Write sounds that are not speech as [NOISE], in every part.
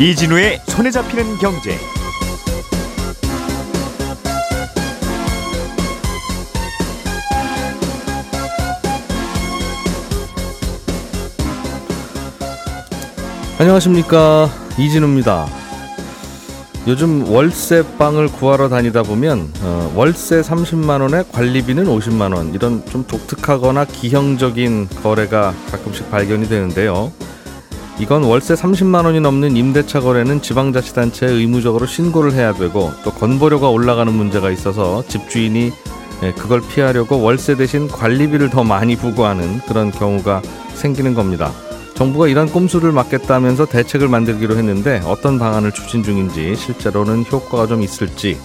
이진우의 손에 잡히는 경제. 안녕하십니까 이진우입니다. 요즘 월세방을 구하러 다니다 보면 어, 월세 30만 원에 관리비는 50만 원 이런 좀 독특하거나 기형적인 거래가 가끔씩 발견이 되는데요. 이건 월세 30만 원이 넘는 임대차 거래는 지방자치단체에 의무적으로 신고를 해야 되고 또 건보료가 올라가는 문제가 있어서 집주인이 예, 그걸 피하려고 월세 대신 관리비를 더 많이 부과하는 그런 경우가 생기는 겁니다. 정부가 이런 꼼수를 막겠다면서 대책을 만들기로 했는데 어떤 방안을 추진 중인지 실제로는 효과가 좀 있을지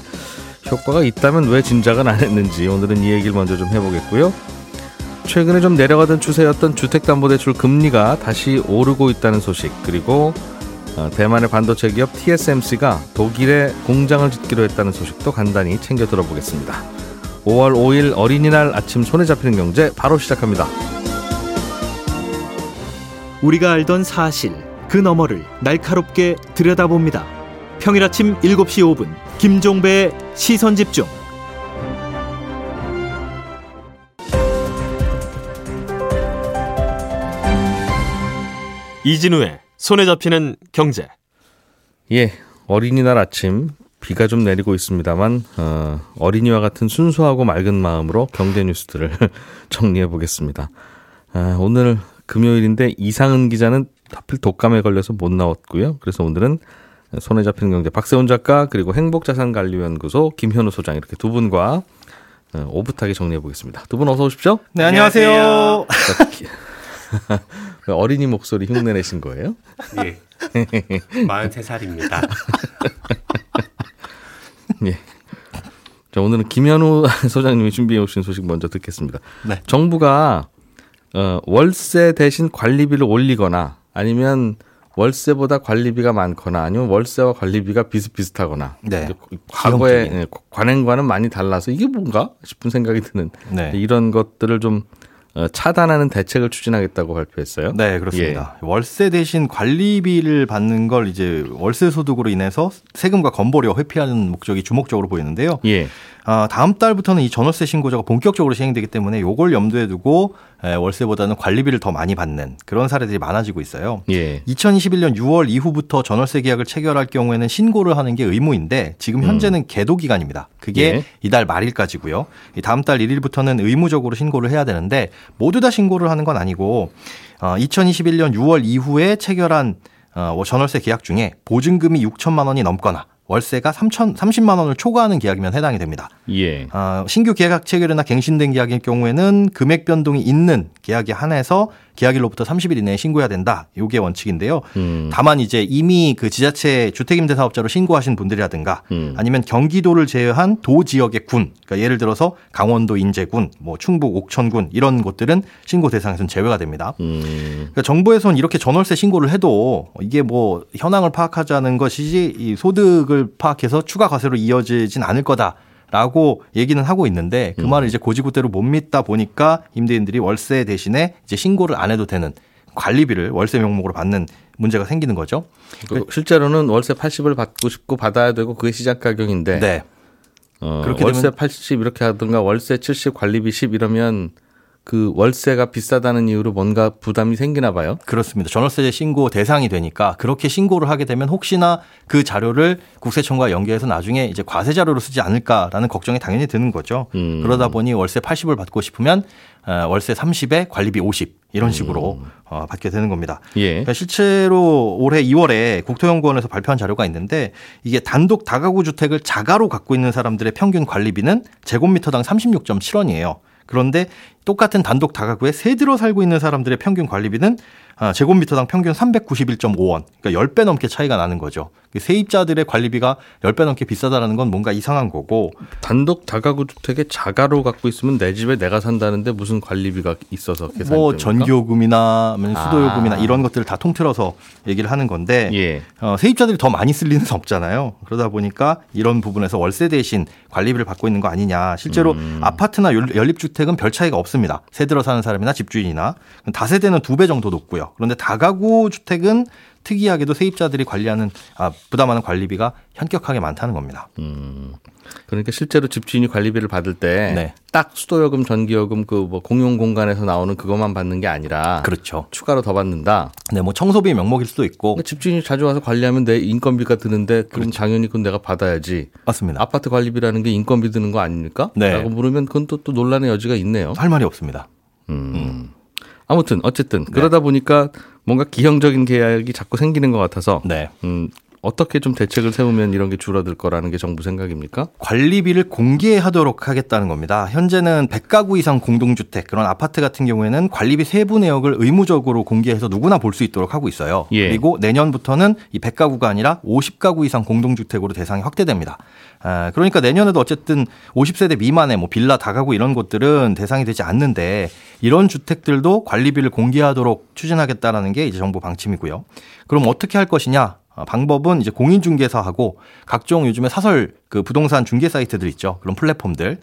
효과가 있다면 왜 진작은 안 했는지 오늘은 이 얘기를 먼저 좀 해보겠고요. 최근에 좀 내려가던 추세였던 주택담보대출 금리가 다시 오르고 있다는 소식 그리고 어, 대만의 반도체 기업 TSMC가 독일에 공장을 짓기로 했다는 소식도 간단히 챙겨 들어보겠습니다. 5월 5일 어린이날 아침 손에 잡히는 경제 바로 시작합니다. 우리가 알던 사실 그 너머를 날카롭게 들여다봅니다. 평일 아침 7시 5분 김종배의 시선 집중. 이진우의 손에 잡히는 경제. 예, 어린이날 아침 비가 좀 내리고 있습니다만 어, 어린이와 같은 순수하고 맑은 마음으로 경제 뉴스들을 [LAUGHS] 정리해 보겠습니다. 아, 오늘 금요일인데 이상은 기자는 하필 독감에 걸려서 못 나왔고요. 그래서 오늘은 손에 잡히는 경제 박세훈 작가 그리고 행복자산관리연구소 김현우 소장 이렇게 두 분과 어, 오붓하게 정리해 보겠습니다. 두 분 어서 오십시오. 네, 안녕하세요. 어린이 목소리 흉내 내신 거예요? 예. 43살입니다. [LAUGHS] 예. 자, 오늘은 김현우 [LAUGHS] 소장님이 준비해 오신 소식 먼저 듣겠습니다. 네. 정부가 어, 월세 대신 관리비를 올리거나 아니면 월세보다 관리비가 많거나 아니면 월세와 관리비가 비슷비슷하거나 네. 과거에. 예, 관행과는 많이 달라서 이게 뭔가 싶은 생각이 드는 네. 이런 것들을 좀 어, 차단하는 대책을 추진하겠다고 발표했어요. 네, 그렇습니다. 월세 대신 관리비를 받는 걸 이제 월세 소득으로 인해서 세금과 건보료 회피하는 목적이 주목적으로 보이는데요. 예. 아, 다음 달부터는 이 전월세 신고제가 본격적으로 시행되기 때문에 요걸 염두에 두고 에, 월세보다는 관리비를 더 많이 받는 그런 사례들이 많아지고 있어요. 예. 2021년 6월 이후부터 전월세 계약을 체결할 경우에는 신고를 하는 게 의무인데 지금 현재는 계도 기간입니다. 그게 음. 예. 이달 말일까지고요. 이 다음 달 1일부터는 의무적으로 신고를 해야 되는데 모두 다 신고를 하는 건 아니고 어, 2021년 6월 이후에 체결한 어, 전월세 계약 중에 보증금이 6천만 원이 넘거나 월세가 3천 30만 원을 초과하는 계약이면 해당이 됩니다. 예. 어, 신규 계약 체결이나 갱신된 계약일 경우에는 금액 변동이 있는 계약에 한해서 계약일로부터 30일 이내에 신고해야 된다. 요게 원칙인데요. 음. 다만 이제 이미 그 지자체 주택임대 사업자로 신고하신 분들이라든가 음. 아니면 경기도를 제외한 도 지역의 군, 그러니까 예를 들어서 강원도 인제군, 뭐 충북 옥천군 이런 곳들은 신고 대상에서는 제외가 됩니다. 음. 그러니까 정부에서는 이렇게 전월세 신고를 해도 이게 뭐 현황을 파악하자는 것이지 이 소득을 파악해서 추가 과세로 이어지진 않을 거다. 라고 얘기는 하고 있는데 그 말을 이제 고지고대로 못 믿다 보니까 임대인들이 월세 대신에 이제 신고를 안 해도 되는 관리비를 월세 명목으로 받는 문제가 생기는 거죠. 그 실제로는 월세 80을 받고 싶고 받아야 되고 그게 시작 가격인데 네. 어, 그렇게 월세 되면- 80 이렇게 하든가 월세 70 관리비 10 이러면 그 월세가 비싸다는 이유로 뭔가 부담이 생기나 봐요. 그렇습니다. 전월세 신고 대상이 되니까 그렇게 신고를 하게 되면 혹시나 그 자료를 국세청과 연계해서 나중에 이제 과세 자료로 쓰지 않을까라는 걱정이 당연히 드는 거죠. 음. 그러다 보니 월세 80을 받고 싶으면 어, 월세 30에 관리비 50 이런 식으로 어, 받게 되는 겁니다. 음. 예. 그러니까 실제로 올해 2월에 국토연구원에서 발표한 자료가 있는데 이게 단독 다가구 주택을 자가로 갖고 있는 사람들의 평균 관리비는 제곱미터당 36.7원이에요. 그런데 똑같은 단독 다가구에 세 들어 살고 있는 사람들의 평균 관리비는 아, 제곱미터당 평균 391.5원. 그러니까 10배 넘게 차이가 나는 거죠. 그 세입자들의 관리비가 10배 넘게 비싸다라는 건 뭔가 이상한 거고 단독 다가구 주택에 자가로 갖고 있으면 내 집에 내가 산다는데 무슨 관리비가 있어서 계산이 뭐 됩니까? 전기요금이나 아니면 수도요금이나 아. 이런 것들을 다 통틀어서 얘기를 하는 건데 예. 어, 세입자들이 더 많이 쓸 리는 [LAUGHS] 없잖아요. 그러다 보니까 이런 부분에서 월세 대신 관리비를 받고 있는 거 아니냐. 실제로 음. 아파트나 연- 연립주택은 별 차이가 높습니다. 새 들어 사는 사람이나 집주인이나 다세대는 두 배 정도 높고요. 그런데 다가구 주택은 특이하게도 세입자들이 관리하는 아, 부담하는 관리비가 현격하게 많다는 겁니다. 음. 그러니까 실제로 집주인이 관리비를 받을 때 네. 딱 수도요금, 전기요금 그 뭐 공용 공간에서 나오는 그것만 받는 게 아니라 그렇죠. 추가로 더 받는다. 네, 뭐 청소비 명목일 수도 있고 그러니까 집주인이 자주 와서 관리하면 내 인건비가 드는데 그럼 당연히 그건 내가 받아야지. 맞습니다. 아파트 관리비라는 게 인건비 드는 거 아닙니까? 네. 라고 물으면 그건 또, 또 논란의 여지가 있네요. 할 말이 없습니다. 음. 아무튼 어쨌든 그러다 보니까 뭔가 기형적인 계약이 자꾸 생기는 것 같아서 네. 음, 어떻게 좀 대책을 세우면 이런 게 줄어들 거라는 게 정부 생각입니까? 관리비를 공개하도록 하겠다는 겁니다. 현재는 100가구 이상 공동주택 그런 아파트 같은 경우에는 관리비 세부 내역을 의무적으로 공개해서 누구나 볼 수 있도록 하고 있어요. 예. 그리고 내년부터는 이 100가구가 아니라 50가구 이상 공동주택으로 대상이 확대됩니다. 아, 그러니까 내년에도 어쨌든 50세대 미만의 뭐 빌라 다가구 이런 곳들은 대상이 되지 않는데 이런 주택들도 관리비를 공개하도록 추진하겠다라는 게 이제 정부 방침이고요. 그럼 어떻게 할 것이냐? 아, 방법은 이제 공인중개사하고 각종 요즘에 사설 그 부동산 중개 사이트들 있죠. 그런 플랫폼들.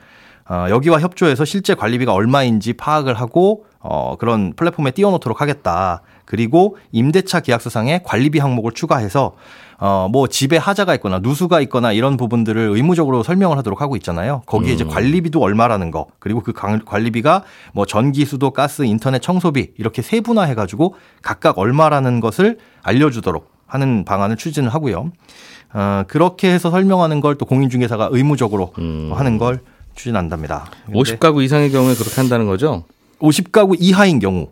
어, 여기와 협조해서 실제 관리비가 얼마인지 파악을 하고 어, 그런 플랫폼에 띄워놓도록 하겠다. 그리고 임대차 계약서상에 관리비 항목을 추가해서 어, 뭐 집에 하자가 있거나 누수가 있거나 이런 부분들을 의무적으로 설명을 하도록 하고 있잖아요. 거기에 이제 관리비도 얼마라는 거 그리고 그 관- 관리비가 뭐 전기, 수도, 가스, 인터넷 청소비 이렇게 세분화해가지고 각각 얼마라는 것을 알려주도록 하는 방안을 추진을 하고요. 어, 그렇게 해서 설명하는 걸 또 공인중개사가 의무적으로 하는 걸 추진한답니다. 근데 50가구 이상의 경우에 그렇게 한다는 거죠? 50가구 이하인 경우,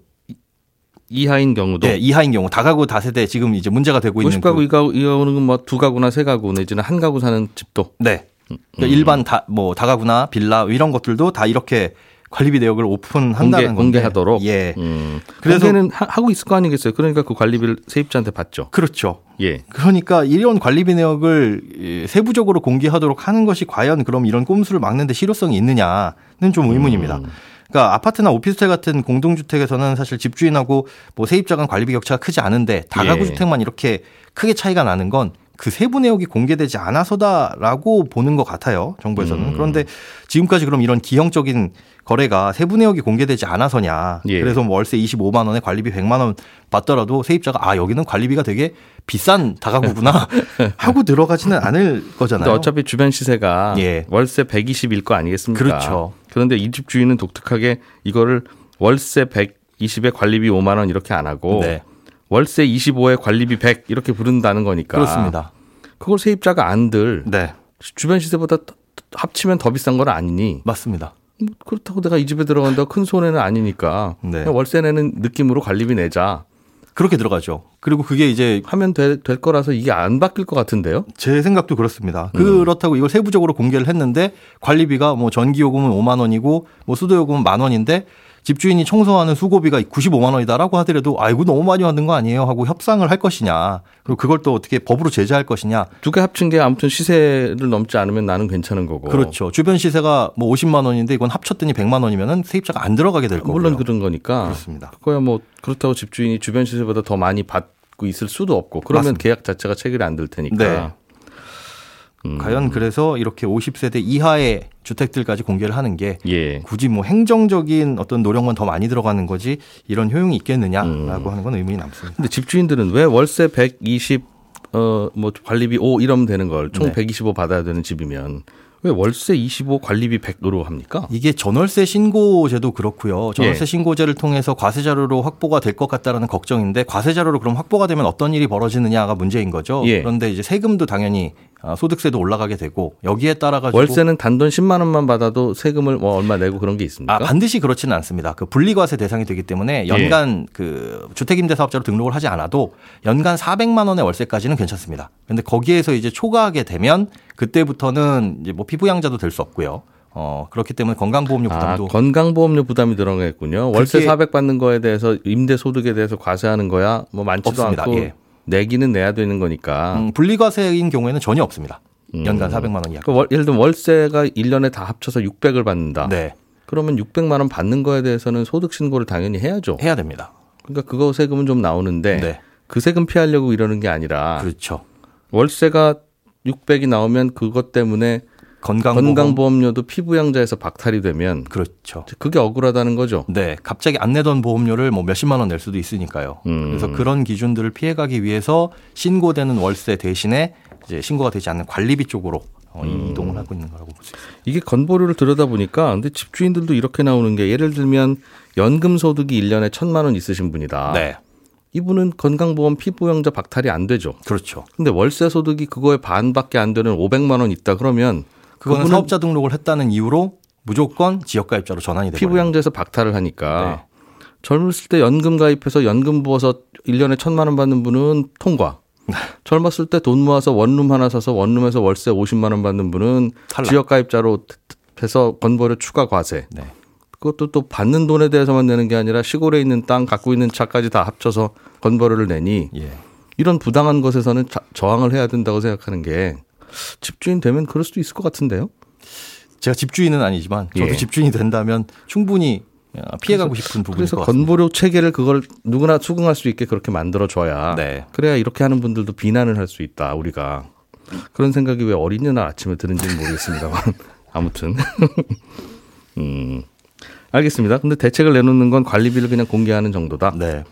이하인 경우도 네, 이하인 경우 다가구 다세대 지금 이제 문제가 되고 있는 50가구 그- 이가구 이거는 뭐두 가구나 세 가구 내지는 한 가구 사는 집도 네. 음. 그러니까 일반 다 뭐 다가구나 빌라 이런 것들도 다 이렇게 관리비 내역을 오픈한다는 공개. 공개하도록. 예. 음. 그래서- 공개는 하- 하고 있을 거 아니겠어요? 그러니까 그 관리비를 세입자한테 받죠. 그렇죠. 예. 그러니까 이런 관리비 내역을 예, 세부적으로 공개하도록 하는 것이 과연 그럼 이런 꼼수를 막는데 실효성이 있느냐는 좀 의문입니다. 음. 그러니까 아파트나 오피스텔 같은 공동주택에서는 사실 집주인하고 뭐 세입자 간 관리비 격차가 크지 않은데 다가구 예. 주택만 이렇게 크게 차이가 나는 건 그 세부 내역이 공개되지 않아서다라고 보는 것 같아요. 정부에서는. 음. 그런데 지금까지 그럼 이런 기형적인 거래가 세부 내역이 공개되지 않아서냐. 예. 그래서 뭐 월세 25만 원에 관리비 100만 원 받더라도 세입자가 아 여기는 관리비가 되게 비싼 다가구구나 [LAUGHS] 하고 들어가지는 않을 거잖아요. 어차피 주변 시세가 예. 월세 120일 거 아니겠습니까? 그렇죠. 그런데 이 집 주인은 독특하게 이거를 월세 120에 관리비 5만 원 이렇게 안 하고 네. 월세 25에 관리비 100 이렇게 부른다는 거니까. 그렇습니다. 그걸 세입자가 안들 네. 주변 시세보다 더- 합치면 더 비싼 건 아니니 맞습니다. 뭐 그렇다고 내가 이 집에 들어간다고 큰 손해는 아니니까 네. 월세 내는 느낌으로 관리비 내자 그렇게 들어가죠. 그리고 그게 이제 하면 될, 될 거라서 이게 안 바뀔 것 같은데요. 제 생각도 그렇습니다. 음. 그렇다고 이걸 세부적으로 공개를 했는데 관리비가 뭐 전기요금은 5만 원이고 뭐 수도요금은 만 원인데 집주인이 청소하는 수고비가 95만 원이다라고 하더라도 아이고 너무 많이 받는 거 아니에요 하고 협상을 할 것이냐 그리고 그걸 또 어떻게 법으로 제재할 것이냐 두 개 합친 게 아무튼 시세를 넘지 않으면 나는 괜찮은 거고. 그렇죠 주변 시세가 뭐 50만 원인데 이건 합쳤더니 100만 원이면은 세입자가 안 들어가게 될 거고요 물론 그런 거니까. 그렇습니다 그거야 뭐 그렇다고 집주인이 주변 시세보다 더 많이 받고 있을 수도 없고 그러면 맞습니다. 계약 자체가 체결이 안 될 테니까. 네. 과연 그래서 이렇게 50세대 이하의 주택들까지 공개를 하는 게 예. 굳이 뭐 행정적인 어떤 노력만 더 많이 들어가는 거지 이런 효용이 있겠느냐라고 음. 하는 건 의문이 남습니다. 근데 집주인들은 왜 월세 120, 어, 뭐 관리비 5 이러면 되는 걸총 네. 125 받아야 되는 집이면 왜 월세 25 관리비 100으로 합니까? 이게 전월세 신고제도 그렇고요. 전월세 예. 신고제를 통해서 과세 자료로 확보가 될 것 같다라는 걱정인데 과세 자료로 그럼 확보가 되면 어떤 일이 벌어지느냐가 문제인 거죠. 예. 그런데 이제 세금도 당연히 아, 소득세도 올라가게 되고 여기에 따라 가지고 월세는 단돈 10만 원만 받아도 세금을 뭐 얼마 내고 그런 게 있습니까? 아, 반드시 그렇지는 않습니다. 그 분리과세 대상이 되기 때문에 연간 예. 그 주택임대사업자로 등록을 하지 않아도 연간 400만 원의 월세까지는 괜찮습니다. 근데 거기에서 이제 초과하게 되면 그때부터는 이제 뭐 피부양자도 될 수 없고요. 어, 그렇기 때문에 건강보험료 아, 부담도 건강보험료 부담이 들어가겠군요. 월세 그게- 400 받는 거에 대해서 임대 소득에 대해서 과세하는 거야 뭐 많지도 없습니다. 않고 예. 내기는 내야 되는 거니까. 음, 분리과세인 경우에는 전혀 없습니다. 연간 400만 원 이하. 그 월, 예를 들면 월세가 1년에 다 합쳐서 600을 받는다. 네. 그러면 600만 원 받는 거에 대해서는 소득 신고를 당연히 해야죠. 해야 됩니다. 그러니까 그거 세금은 좀 나오는데 네. 그 세금 피하려고 이러는 게 아니라 그렇죠. 월세가 600이 나오면 그것 때문에 건강보험 건강보험료도 피부양자에서 박탈이 되면 그렇죠. 그게 억울하다는 거죠. 네, 갑자기 안 내던 보험료를 뭐 몇십만 원 낼 수도 있으니까요. 음. 그래서 그런 기준들을 피해가기 위해서 신고되는 월세 대신에 이제 신고가 되지 않는 관리비 쪽으로 어, 음. 이동을 하고 있는 거라고 볼 수 있습니다. 이게 건보료를 들여다 보니까 근데 집주인들도 이렇게 나오는 게 예를 들면 연금 소득이 1년에 천만 원 있으신 분이다. 네, 이분은 건강보험 피부양자 박탈이 안 되죠. 그렇죠. 근데 월세 소득이 그거의 반밖에 안 되는 500만 원 있다 그러면 그거는 사업자 등록을 했다는 이유로 무조건 지역가입자로 전환이 되고 피부양자에서 박탈을 하니까 네. 젊었을 때 연금 가입해서 연금 부어서 1년에 천만 원 받는 분은 통과. 젊었을 때 돈 모아서 원룸 하나 사서 원룸에서 월세 50만 원 받는 분은 탈락. 지역 가입자로 해서 건보료 추가 과세. 네. 그것도 또 받는 돈에 대해서만 내는 게 아니라 시골에 있는 땅 갖고 있는 차까지 다 합쳐서 건보료를 내니 예. 이런 부당한 것에서는 자- 저항을 해야 된다고 생각하는 게 집주인 되면 그럴 수도 있을 것 같은데요. 제가 집주인은 아니지만 저도 예. 집주인이 된다면 충분히 어, 피해가고 싶은 부분일 그래서. 건보료 체계를 그걸 누구나 수긍할 수 있게 그렇게 만들어줘야 네. 그래야 이렇게 하는 분들도 비난을 할 수 있다 우리가 그런 생각이 왜 어린이날 아침에 드는지는 모르겠습니다만 [LAUGHS] 아무튼 [LAUGHS] 음 알겠습니다. 근데 대책을 내놓는 건 관리비를 그냥 공개하는 정도다. 네.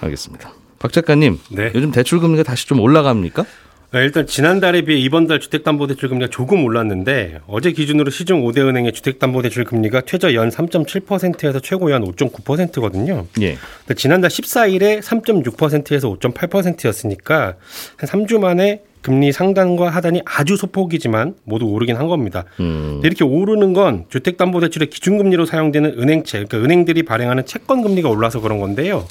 알겠습니다. 박 작가님, 네. 요즘 대출 금리가 다시 좀 올라갑니까? 네, 일단 지난달에 비해 이번 달 주택담보대출 금리가 조금 올랐는데 어제 기준으로 시중 5대 은행의 주택담보대출 금리가 최저 연 3.7%에서 최고 연 5.9%거든요. 예. 근데 지난달 14일에 3.6%에서 5.8%였으니까 한 3주 만에 금리 상단과 하단이 아주 소폭이지만 모두 오르긴 한 겁니다. 음. 이렇게 오르는 건 주택담보대출의 기준금리로 사용되는 은행채, 그러니까 은행들이 발행하는 채권 금리가 올라서 그런 건데요.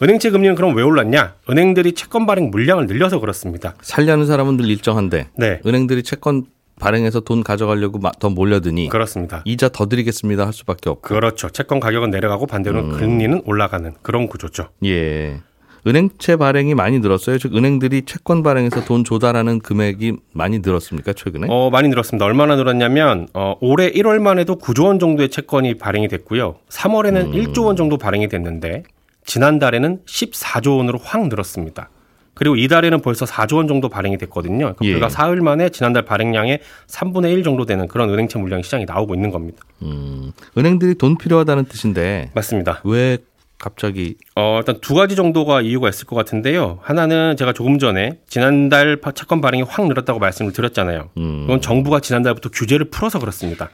은행채 금리는 그럼 왜 올랐냐? 은행들이 채권 발행 물량을 늘려서 그렇습니다. 살려는 사람은 늘 일정한데 네, 은행들이 채권 발행해서 돈 가져가려고 막더 몰려드니 그렇습니다. 이자 더 드리겠습니다 할 수밖에 없고. 그렇죠. 채권 가격은 내려가고 반대로 음. 금리는 올라가는 그런 구조죠. 예. 은행채 발행이 많이 늘었어요. 즉 은행들이 채권 발행해서 돈 조달하는 금액이 많이 늘었습니까 최근에? 어, 많이 늘었습니다. 얼마나 늘었냐면 어, 올해 1월만 해도 9조 원 정도의 채권이 발행이 됐고요. 3월에는 1조 원 정도 발행이 됐는데 지난달에는 14조 원으로 확 늘었습니다. 그리고 이달에는 벌써 4조 원 정도 발행이 됐거든요. 그러니까 예. 불과 사흘 만에 지난달 발행량의 3분의 1 정도 되는 그런 은행채 물량 시장이 나오고 있는 겁니다. 음, 은행들이 돈 필요하다는 뜻인데 맞습니다. 왜 갑자기 어, 일단 두 가지 정도가 이유가 있을 것 같은데요. 하나는 제가 조금 전에 지난달 파- 채권 발행이 확 늘었다고 말씀을 드렸잖아요. 음, 그건 정부가 지난달부터 규제를 풀어서 그렇습니다.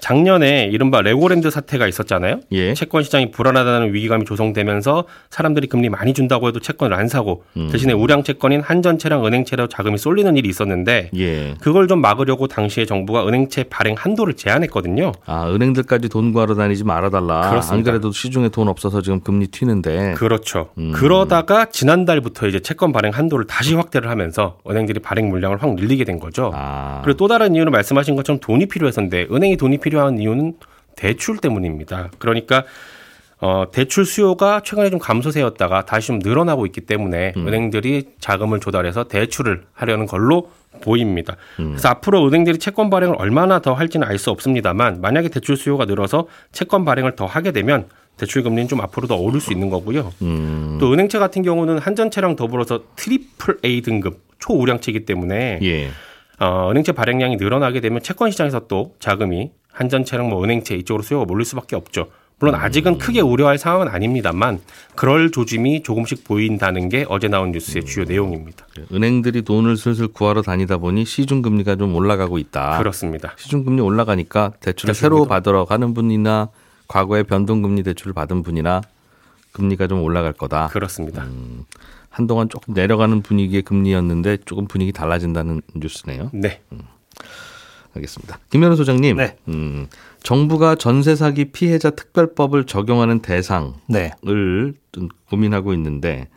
작년에 이른바 레고랜드 사태가 있었잖아요. 예. 채권 시장이 불안하다는 위기감이 조성되면서 사람들이 금리 많이 준다고 해도 채권을 안 사고 음. 대신에 우량 채권인 한전채랑 은행채로 자금이 쏠리는 일이 있었는데 예. 그걸 좀 막으려고 당시에 정부가 은행채 발행 한도를 제한했거든요. 아 은행들까지 돈 구하러 다니지 말아달라. 그렇습니다. 안 그래도 시중에 돈 없어서 지금 금리 튀는데. 그렇죠. 음. 그러다가 지난달부터 이제 채권 발행 한도를 다시 확대를 하면서 은행들이 발행 물량을 확 늘리게 된 거죠. 아. 그리고 또 다른 이유는 말씀하신 것처럼 돈이 필요해서인데 은행이 돈이 필요한 이유는 대출 때문입니다. 그러니까 어, 대출 수요가 최근에 좀 감소세였다가 다시 좀 늘어나고 있기 때문에 음. 은행들이 자금을 조달해서 대출을 하려는 걸로 보입니다. 그래서 앞으로 은행들이 채권 발행을 얼마나 더 할지는 알 수 없습니다만 만약에 대출 수요가 늘어서 채권 발행을 더 하게 되면 대출 금리는 좀 앞으로 더 오를 수 있는 거고요. 음. 또 은행채 같은 경우는 한전채랑 더불어서 triple A 등급 초우량채이기 때문에 예. 어, 은행채 발행량이 늘어나게 되면 채권 시장에서 또 자금이 한전채랑 뭐 은행채 이쪽으로 수요가 몰릴 수밖에 없죠. 물론 아직은 크게 우려할 상황은 아닙니다만 그럴 조짐이 조금씩 보인다는 게 어제 나온 뉴스의 주요 내용입니다. 은행들이 돈을 슬슬 구하러 다니다 보니 시중 금리가 좀 올라가고 있다. 그렇습니다. 시중 금리 올라가니까 대출을 대출 새로 금리도. 받으러 가는 분이나 과거에 변동 금리 대출을 받은 분이나 금리가 좀 올라갈 거다. 그렇습니다. 한동안 조금 내려가는 분위기의 금리였는데 조금 분위기 달라진다는 뉴스네요. 네. 알겠습니다. 김현우 소장님, 네. 음, 정부가 전세 사기 피해자 특별법을 적용하는 대상을 네. 좀 고민하고 있는데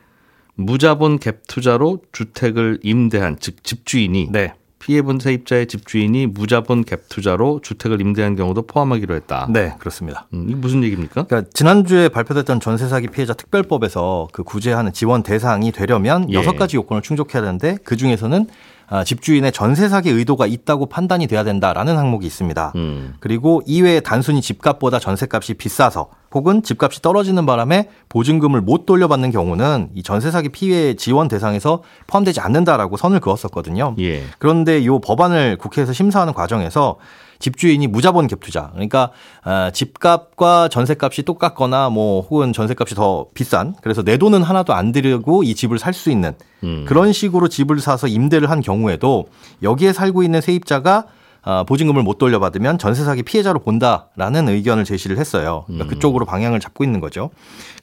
무자본 갭 투자로 주택을 임대한 즉 집주인이 네. 피해본 세입자의 집주인이 무자본 갭 투자로 주택을 임대한 경우도 포함하기로 했다. 네, 그렇습니다. 음, 이게 무슨 얘기입니까? 그러니까 지난주에 발표됐던 전세 사기 피해자 특별법에서 그 구제하는 지원 대상이 되려면 예. 여섯 가지 요건을 충족해야 되는데 그 중에서는 아, 집주인의 전세 사기 의도가 있다고 판단이 돼야 된다라는 항목이 있습니다. 음. 그리고 이외에 단순히 집값보다 전세값이 비싸서 혹은 집값이 떨어지는 바람에 보증금을 못 돌려받는 경우는 이 전세 사기 피해 지원 대상에서 포함되지 않는다라고 선을 그었었거든요. 예. 그런데 이 법안을 국회에서 심사하는 과정에서 집주인이 무자본 갭 투자, 그러니까 아, 집값과 전세값이 똑같거나 뭐 혹은 전세값이 더 비싼, 그래서 내 돈은 하나도 안 들이고 이 집을 살 수 있는 음. 그런 식으로 집을 사서 임대를 한 경우에도 여기에 살고 있는 세입자가 아, 보증금을 못 돌려받으면 전세 사기 피해자로 본다라는 의견을 제시를 했어요. 그러니까 음. 그쪽으로 방향을 잡고 있는 거죠.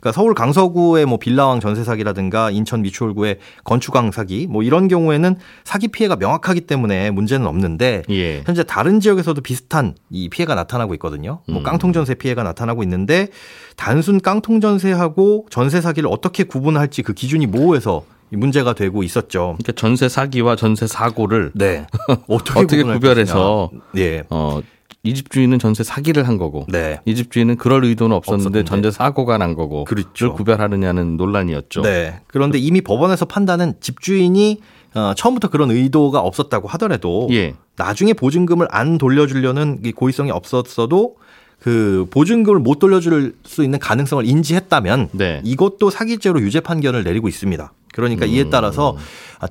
그러니까 서울 강서구의 뭐 빌라왕 전세 사기라든가 인천 미추홀구의 건축왕 사기 뭐 이런 경우에는 사기 피해가 명확하기 때문에 문제는 없는데 예. 현재 다른 지역에서도 비슷한 이 피해가 나타나고 있거든요. 뭐 음. 깡통 전세 피해가 나타나고 있는데 단순 깡통 전세하고 전세 사기를 어떻게 구분할지 그 기준이 모호해서 이 문제가 되고 있었죠. 그러니까 전세 사기와 전세 사고를 네. [LAUGHS] 어떻게, 어떻게 구별해서. 예. 어, 이 집주인은 전세 사기를 한 거고 네. 이 집주인은 그럴 의도는 없었는데, 없었는데. 전세 사고가 난 거고 그렇죠. 구별하느냐는 논란이었죠. 네. 그런데 이미 법원에서 판단은 집주인이 어, 처음부터 그런 의도가 없었다고 하더라도 예. 나중에 보증금을 안 돌려주려는 이 고의성이 없었어도 그 보증금을 못 돌려줄 수 있는 가능성을 인지했다면 네. 이것도 사기죄로 유죄 판결을 내리고 있습니다. 그러니까 음. 이에 따라서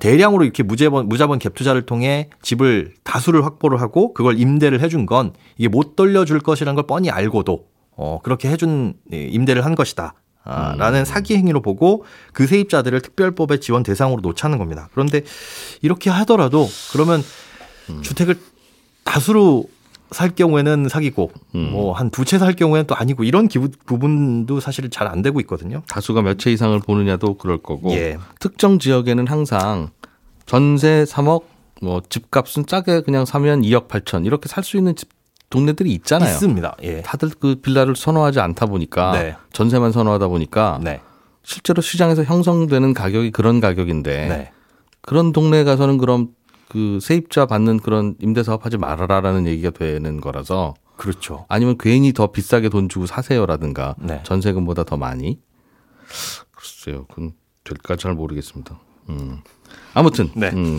대량으로 이렇게 무자본 무자본 갭 투자를 통해 집을 다수를 확보를 하고 그걸 임대를 해준 건 이게 못 돌려줄 것이라는 걸 뻔히 알고도 어 그렇게 해준 예, 임대를 한 것이다. 아, 라는 사기 행위로 보고 그 세입자들을 특별법의 지원 대상으로 놓자는 겁니다. 그런데 이렇게 하더라도 그러면 주택을 다수로 살 경우에는 사기고 음. 뭐한 두 채 살 경우에는 또 아니고 이런 기부, 부분도 사실 잘 안 되고 있거든요. 다수가 몇 채 이상을 보느냐도 그럴 거고 예. 특정 지역에는 항상 전세 3억 뭐 집값은 싸게 그냥 사면 2억 8천 이렇게 살 수 있는 집 동네들이 있잖아요. 있습니다. 예. 다들 그 빌라를 선호하지 않다 보니까 네. 전세만 선호하다 보니까 네. 실제로 시장에서 형성되는 가격이 그런 가격인데 네. 그런 동네에 가서는 그럼 그 세입자 받는 그런 임대 사업 하지 말아라라는 얘기가 되는 거라서 그렇죠. 아니면 괜히 더 비싸게 돈 주고 사세요라든가 네. 전세금보다 더 많이 글쎄요 그건 될까 잘 모르겠습니다. 음. 아무튼 네. 음,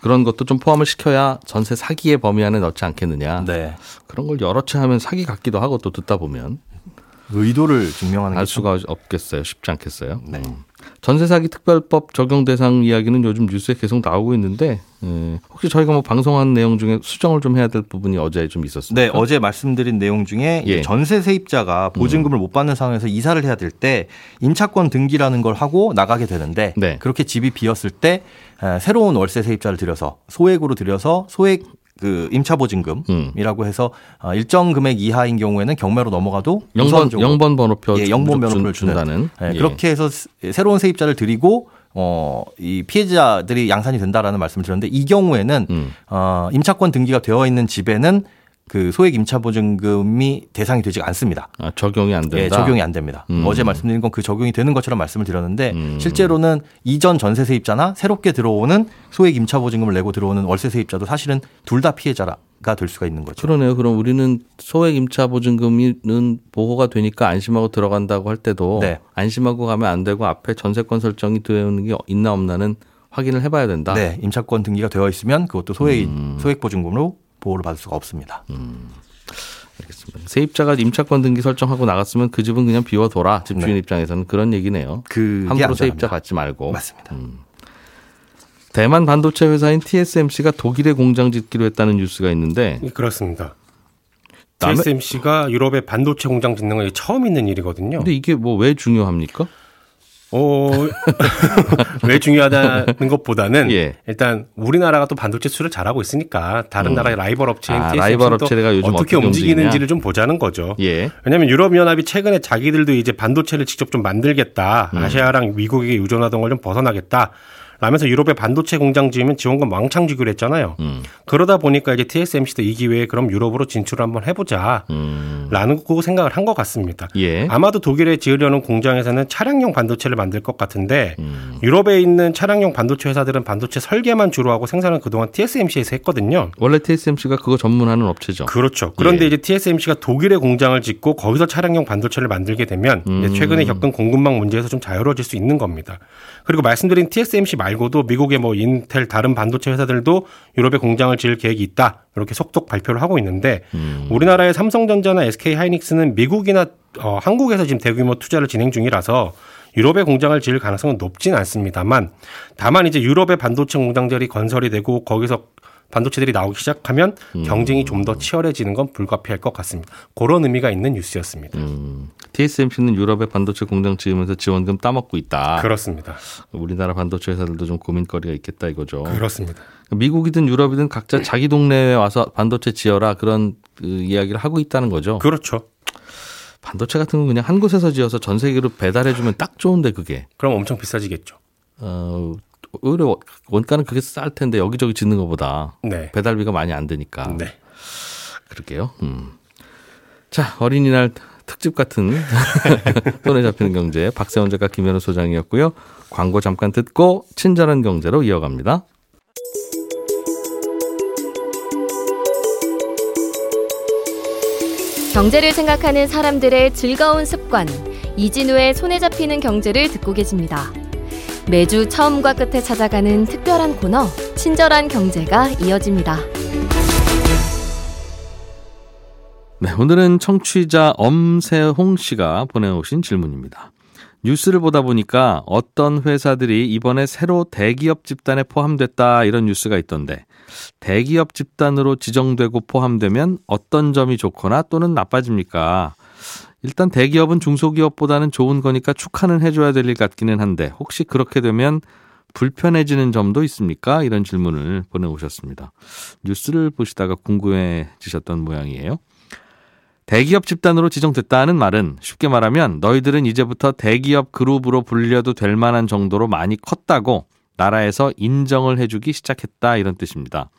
그런 것도 좀 포함을 시켜야 전세 사기의 범위 안에 넣지 않겠느냐 네. 그런 걸 여러 채 하면 사기 같기도 하고 또 듣다 보면 의도를 증명하는 알게 수가 없겠어요 쉽지 않겠어요. 네. 음. 전세 사기 특별법 적용 대상 이야기는 요즘 뉴스에 계속 나오고 있는데 음, 혹시 저희가 뭐 방송한 내용 중에 수정을 좀 해야 될 부분이 어제 좀 있었습니다. 네, 어제 말씀드린 내용 중에 예. 전세 세입자가 보증금을 못 받는 상황에서 이사를 해야 될 때 임차권 등기라는 걸 하고 나가게 되는데 네. 그렇게 집이 비었을 때 에, 새로운 월세 세입자를 들여서 소액으로 들여서 소액 그 임차 보증금이라고 해서 어, 일정 금액 이하인 경우에는 경매로 넘어가도 영번 번호표 예, 영번 번호를 주는. 준다는 예, 예. 그렇게 해서 스- 새로운 세입자를 들이고 어, 이 피해자들이 양산이 된다라는 말씀을 드렸는데 이 경우에는 음. 어, 임차권 등기가 되어 있는 집에는 그 소액 임차 보증금이 대상이 되지 않습니다. 아, 적용이 안 된다. 예, 적용이 안 됩니다. 음. 어제 말씀드린 건 그 적용이 되는 것처럼 말씀을 드렸는데 음. 실제로는 이전 전세 세입자나 새롭게 들어오는 소액 임차 보증금을 내고 들어오는 월세 세입자도 사실은 둘 다 피해자가 될 수가 있는 거죠. 그러네요. 그럼 우리는 소액 임차 보증금은 보호가 되니까 안심하고 들어간다고 할 때도 네. 안심하고 가면 안 되고 앞에 전세권 설정이 되어 있는 게 있나 없나는 확인을 해봐야 된다. 네, 임차권 등기가 되어 있으면 그것도 소액 음. 소액 보증금으로 보호를 받을 수가 없습니다. 알겠습니다. 세입자가 임차권 등기 설정하고 나갔으면 그 집은 그냥 비워둬라. 집주인 네. 입장에서는 그런 얘기네요. 그게 함부로 세입자 안전합니다. 받지 말고. 맞습니다. 대만 반도체 회사인 TSMC가 독일에 공장 짓기로 했다는 뉴스가 있는데 예, 그렇습니다. TSMC가 유럽에 반도체 공장 짓는 건 처음 있는 일이거든요. 근데 이게 뭐 왜 중요합니까? 어, [LAUGHS] 왜 중요하다는 것보다는 예. 일단 우리나라가 또 반도체 수를 잘하고 있으니까 다른 나라의 라이벌 업체인 아, 라이벌 또 업체가 요즘 어떻게 어떻게 움직이는지를 좀 보자는 거죠. 예. 왜냐하면 유럽연합이 최근에 자기들도 이제 반도체를 직접 좀 만들겠다. 음. 아시아랑 미국에게 의존하던 걸 좀 벗어나겠다. 라면서 유럽에 반도체 공장 지으면 지원금 왕창 주기로 했잖아요. 음. 그러다 보니까 이제 TSMC도 이 기회에 그럼 유럽으로 진출을 한번 해보자. 음. 라고 생각을 한 것 같습니다. 예. 아마도 독일에 지으려는 공장에서는 차량용 반도체를 만들 것 같은데 음. 유럽에 있는 차량용 반도체 회사들은 반도체 설계만 주로 하고 생산을 그동안 TSMC에서 했거든요. 원래 TSMC가 그거 전문하는 업체죠. 그렇죠. 그런데 예. 이제 TSMC가 독일에 공장을 짓고 거기서 차량용 반도체를 만들게 되면 음. 최근에 겪은 공급망 문제에서 좀 자유로워질 수 있는 겁니다. 그리고 말씀드린 TSMC 말 고도 미국의 뭐 인텔 다른 반도체 회사들도 유럽에 공장을 지을 계획이 있다. 이렇게 속속 발표를 하고 있는데 음. 우리나라의 삼성전자나 SK 하이닉스는 미국이나 어, 한국에서 지금 대규모 투자를 진행 중이라서 유럽의 공장을 지을 가능성은 높진 않습니다만 다만 이제 유럽의 반도체 공장들이 건설이 되고 거기서 반도체들이 나오기 시작하면 음. 경쟁이 좀 더 치열해지는 건 불가피할 것 같습니다. 그런 의미가 있는 뉴스였습니다. 음. TSMC는 유럽의 반도체 공장 지으면서 지원금 따먹고 있다. 그렇습니다. 우리나라 반도체 회사들도 좀 고민거리가 있겠다 이거죠. 그렇습니다. 미국이든 유럽이든 각자 자기 동네에 와서 반도체 지어라 그런 그 이야기를 하고 있다는 거죠. 그렇죠. 반도체 같은 건 그냥 한 곳에서 지어서 전 세계로 배달해주면 딱 좋은데 그게. 그럼 엄청 비싸지겠죠. 어, 오히려 원가는 그게 쌀 텐데 여기저기 짓는 것보다 네. 배달비가 많이 안 드니까. 네. 그럴게요. 음. 자, 어린이날 특집 같은 [LAUGHS] 손에 잡히는 경제 박세원 작가 김현우 소장이었고요. 광고 잠깐 듣고 친절한 경제로 이어갑니다. 경제를 생각하는 사람들의 즐거운 습관 이진우의 손에 잡히는 경제를 듣고 계십니다. 매주 처음과 끝에 찾아가는 특별한 코너 친절한 경제가 이어집니다. 네, 오늘은 청취자 엄세홍 씨가 보내오신 질문입니다. 뉴스를 보다 보니까 어떤 회사들이 이번에 새로 대기업 집단에 포함됐다 이런 뉴스가 있던데 대기업 집단으로 지정되고 포함되면 어떤 점이 좋거나 또는 나빠집니까? 일단 대기업은 중소기업보다는 좋은 거니까 축하는 해줘야 될 일 같기는 한데 혹시 그렇게 되면 불편해지는 점도 있습니까? 이런 질문을 보내오셨습니다. 뉴스를 보시다가 궁금해지셨던 모양이에요. 대기업 집단으로 지정됐다는 말은 쉽게 말하면 너희들은 이제부터 대기업 그룹으로 불려도 될 만한 정도로 많이 컸다고 나라에서 인정을 해주기 시작했다 이런 뜻입니다.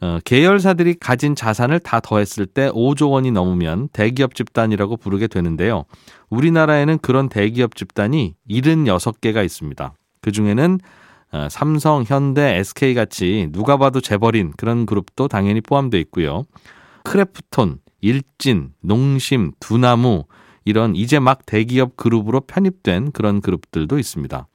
어, 계열사들이 가진 자산을 다 더했을 때 5조 원이 넘으면 대기업 집단이라고 부르게 되는데요. 우리나라에는 그런 대기업 집단이 76개가 있습니다. 그 중에는 어, 삼성, 현대, SK 같이 누가 봐도 재벌인 그런 그룹도 당연히 포함되어 있고요. 크래프톤, 일진, 농심, 두나무 이런 이제 막 대기업 그룹으로 편입된 그런 그룹들도 있습니다.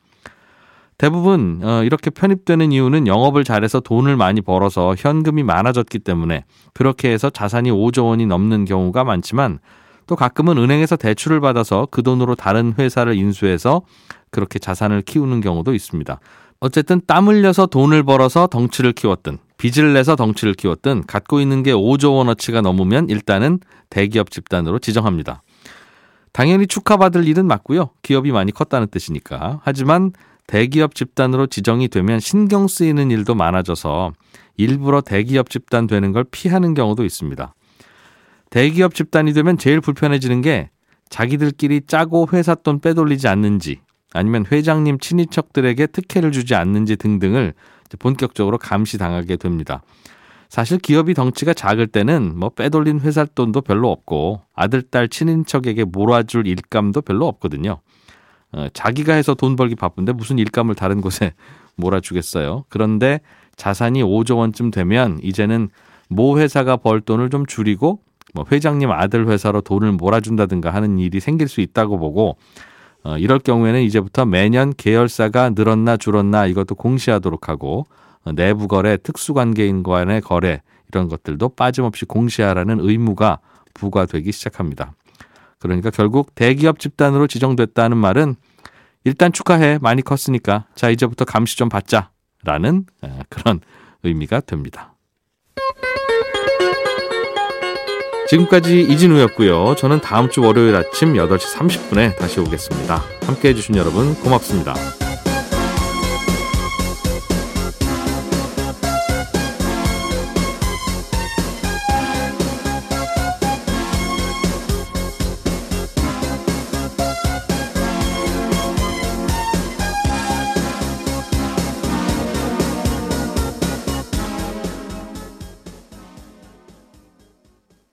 대부분 어, 이렇게 편입되는 이유는 영업을 잘해서 돈을 많이 벌어서 현금이 많아졌기 때문에 그렇게 해서 자산이 5조 원이 넘는 경우가 많지만 또 가끔은 은행에서 대출을 받아서 그 돈으로 다른 회사를 인수해서 그렇게 자산을 키우는 경우도 있습니다. 어쨌든 땀 흘려서 돈을 벌어서 덩치를 키웠든 빚을 내서 덩치를 키웠든 갖고 있는 게 5조 원어치가 넘으면 일단은 대기업 집단으로 지정합니다. 당연히 축하받을 일은 맞고요. 기업이 많이 컸다는 뜻이니까. 하지만 대기업 집단으로 지정이 되면 신경 쓰이는 일도 많아져서 일부러 대기업 집단 되는 걸 피하는 경우도 있습니다. 대기업 집단이 되면 제일 불편해지는 게 자기들끼리 짜고 회사 돈 빼돌리지 않는지 아니면 회장님 친인척들에게 특혜를 주지 않는지 등등을 본격적으로 감시당하게 됩니다. 사실 기업이 덩치가 작을 때는 뭐 빼돌린 회사 돈도 별로 없고 아들, 딸, 친인척에게 몰아줄 일감도 별로 없거든요. 어, 자기가 해서 돈 벌기 바쁜데 무슨 일감을 다른 곳에 [LAUGHS] 몰아주겠어요. 그런데 자산이 5조 원쯤 되면 이제는 모 회사가 벌 돈을 좀 줄이고 뭐 회장님 아들 회사로 돈을 몰아준다든가 하는 일이 생길 수 있다고 보고 어, 이럴 경우에는 이제부터 매년 계열사가 늘었나 줄었나 이것도 공시하도록 하고 어, 내부 거래, 특수 관계인 간의 거래 이런 것들도 빠짐없이 공시하라는 의무가 부과되기 시작합니다. 그러니까 결국 대기업 집단으로 지정됐다는 말은 일단 축하해 많이 컸으니까 자 이제부터 감시 좀 받자라는 어, 그런 의미가 됩니다. 지금까지 이진우였고요. 저는 다음 주 월요일 아침 8시 30분에 다시 오겠습니다. 함께 해주신 여러분 고맙습니다.